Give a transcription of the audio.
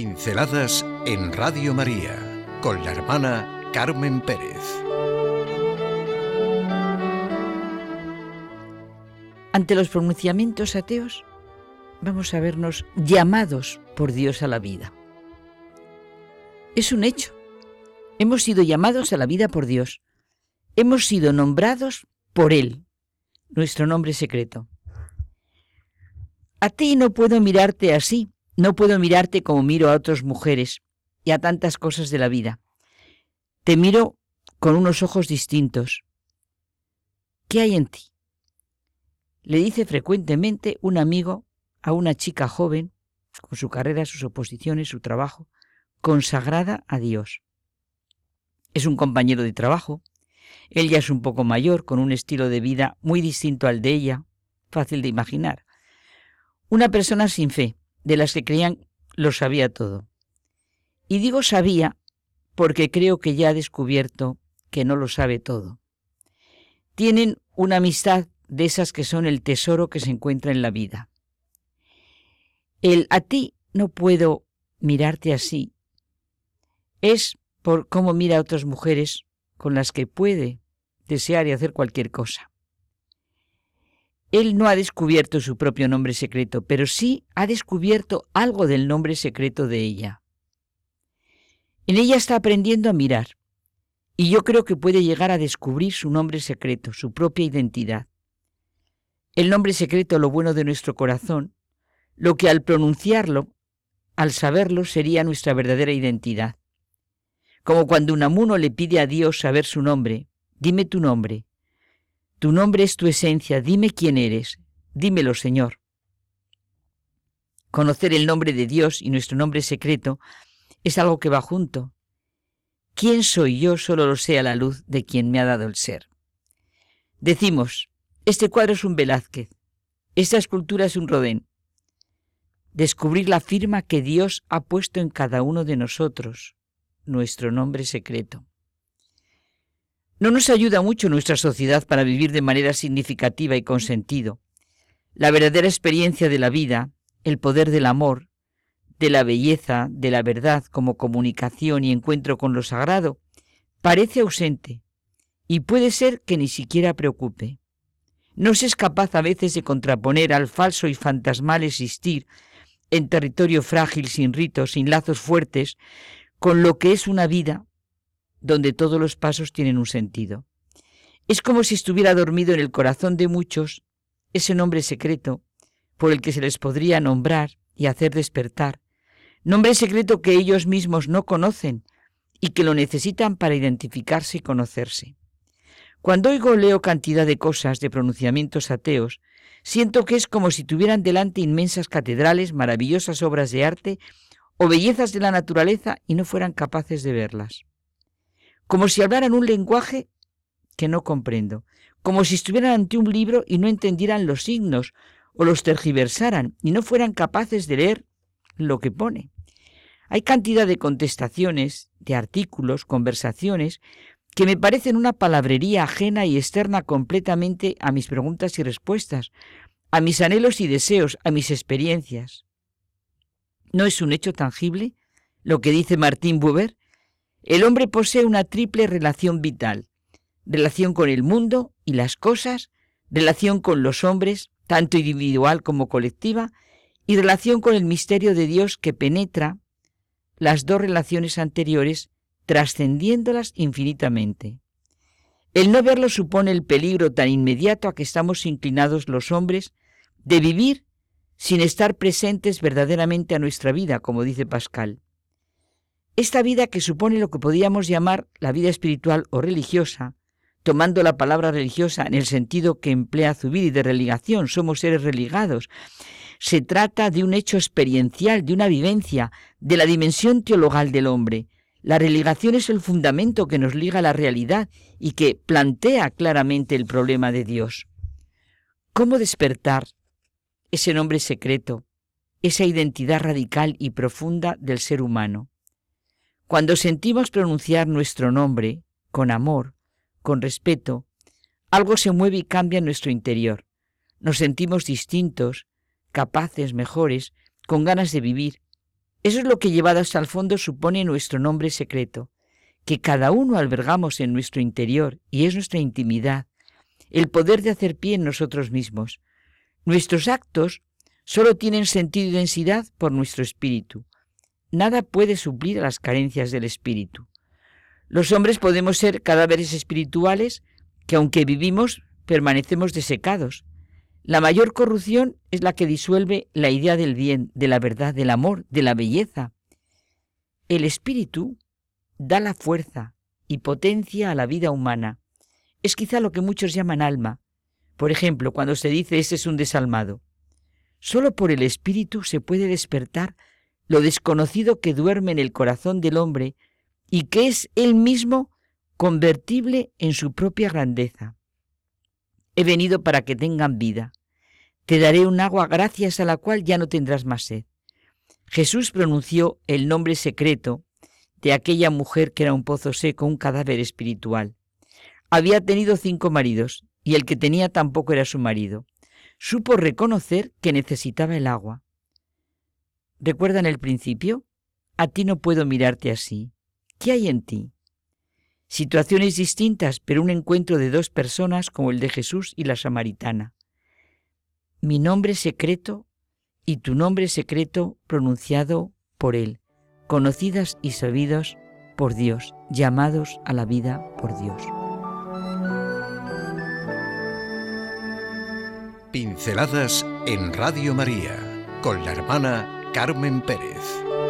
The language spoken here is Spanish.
Pinceladas en Radio María con la hermana Carmen Pérez. Ante los pronunciamientos ateos, vamos a vernos llamados por Dios a la vida. Es un hecho. Hemos sido llamados a la vida por Dios. Hemos sido nombrados por Él, nuestro nombre secreto. A ti no puedo mirarte así, no puedo mirarte como miro a otras mujeres y a tantas cosas de la vida. Te miro con unos ojos distintos. ¿Qué hay en ti? Le dice frecuentemente un amigo a una chica joven, con su carrera, sus oposiciones, su trabajo, consagrada a Dios. Es un compañero de trabajo. Él ya es un poco mayor, con un estilo de vida muy distinto al de ella, fácil de imaginar. Una persona sin fe, de las que creían lo sabía todo. Y digo sabía porque creo que ya ha descubierto que no lo sabe todo. Tienen una amistad de esas que son el tesoro que se encuentra en la vida. El a ti no puedo mirarte así es por cómo mira a otras mujeres con las que puede desear y hacer cualquier cosa. Él no ha descubierto su propio nombre secreto, pero sí ha descubierto algo del nombre secreto de ella. En ella está aprendiendo a mirar, y yo creo que puede llegar a descubrir su nombre secreto, su propia identidad. El nombre secreto, lo bueno de nuestro corazón, lo que al pronunciarlo, al saberlo, sería nuestra verdadera identidad. Como cuando un amuno le pide a Dios saber su nombre, dime tu nombre, tu nombre es tu esencia, dime quién eres, dímelo, Señor. Conocer el nombre de Dios y nuestro nombre secreto es algo que va junto. ¿Quién soy yo? Solo lo sé a la luz de quien me ha dado el ser. Decimos, este cuadro es un Velázquez, esta escultura es un Rodén. Descubrir la firma que Dios ha puesto en cada uno de nosotros, nuestro nombre secreto. No nos ayuda mucho nuestra sociedad para vivir de manera significativa y con sentido. La verdadera experiencia de la vida, el poder del amor, de la belleza, de la verdad como comunicación y encuentro con lo sagrado, parece ausente y puede ser que ni siquiera preocupe. No se es capaz a veces de contraponer al falso y fantasmal existir en territorio frágil, sin ritos, sin lazos fuertes, con lo que es una vida donde todos los pasos tienen un sentido. Es como si estuviera dormido en el corazón de muchos ese nombre secreto por el que se les podría nombrar y hacer despertar, nombre secreto que ellos mismos no conocen y que lo necesitan para identificarse y conocerse. Cuando oigo leo cantidad de cosas, de pronunciamientos ateos, siento que es como si tuvieran delante inmensas catedrales, maravillosas obras de arte o bellezas de la naturaleza y no fueran capaces de verlas como si hablaran un lenguaje que no comprendo, como si estuvieran ante un libro y no entendieran los signos, o los tergiversaran y no fueran capaces de leer lo que pone. Hay cantidad de contestaciones, de artículos, conversaciones, que me parecen una palabrería ajena y externa completamente a mis preguntas y respuestas, a mis anhelos y deseos, a mis experiencias. ¿No es un hecho tangible lo que dice Martín Buber? El hombre posee una triple relación vital, relación con el mundo y las cosas, relación con los hombres, tanto individual como colectiva, y relación con el misterio de Dios que penetra las dos relaciones anteriores, trascendiéndolas infinitamente. El no verlo supone el peligro tan inmediato a que estamos inclinados los hombres de vivir sin estar presentes verdaderamente a nuestra vida, como dice Pascal. Esta vida que supone lo que podríamos llamar la vida espiritual o religiosa, tomando la palabra religiosa en el sentido que emplea Zubiri de religación, somos seres religados. Se trata de un hecho experiencial, de una vivencia, de la dimensión teologal del hombre. La religación es el fundamento que nos liga a la realidad y que plantea claramente el problema de Dios. ¿Cómo despertar ese nombre secreto, esa identidad radical y profunda del ser humano? Cuando sentimos pronunciar nuestro nombre con amor, con respeto, algo se mueve y cambia en nuestro interior. Nos sentimos distintos, capaces, mejores, con ganas de vivir, Eso es lo que llevado hasta el fondo supone nuestro nombre secreto, que cada uno albergamos en nuestro interior y es nuestra intimidad, el poder de hacer pie en nosotros mismos. Nuestros actos solo tienen sentido y densidad por nuestro espíritu. Nada puede suplir las carencias del espíritu. Los hombres podemos ser cadáveres espirituales que aunque vivimos, permanecemos desecados. La mayor corrupción es la que disuelve la idea del bien, de la verdad, del amor, de la belleza. El espíritu da la fuerza y potencia a la vida humana. Es quizá lo que muchos llaman alma. Por ejemplo, cuando se dice ese es un desalmado. Solo por el espíritu se puede despertar lo desconocido que duerme en el corazón del hombre y que es él mismo convertible en su propia grandeza. He venido para que tengan vida. Te daré un agua gracias a la cual ya no tendrás más sed. Jesús pronunció el nombre secreto de aquella mujer que era un pozo seco, un cadáver espiritual. Había tenido cinco maridos y el que tenía tampoco era su marido. Supo reconocer que necesitaba el agua. ¿Recuerdan el principio? A ti no puedo mirarte así. ¿Qué hay en ti? situaciones distintas, pero un encuentro de dos personas como el de Jesús y la samaritana. Mi nombre secreto y tu nombre secreto pronunciado por Él, conocidas y sabidos por Dios, llamados a la vida por Dios. Pinceladas en Radio María con la hermana Carmen Pérez.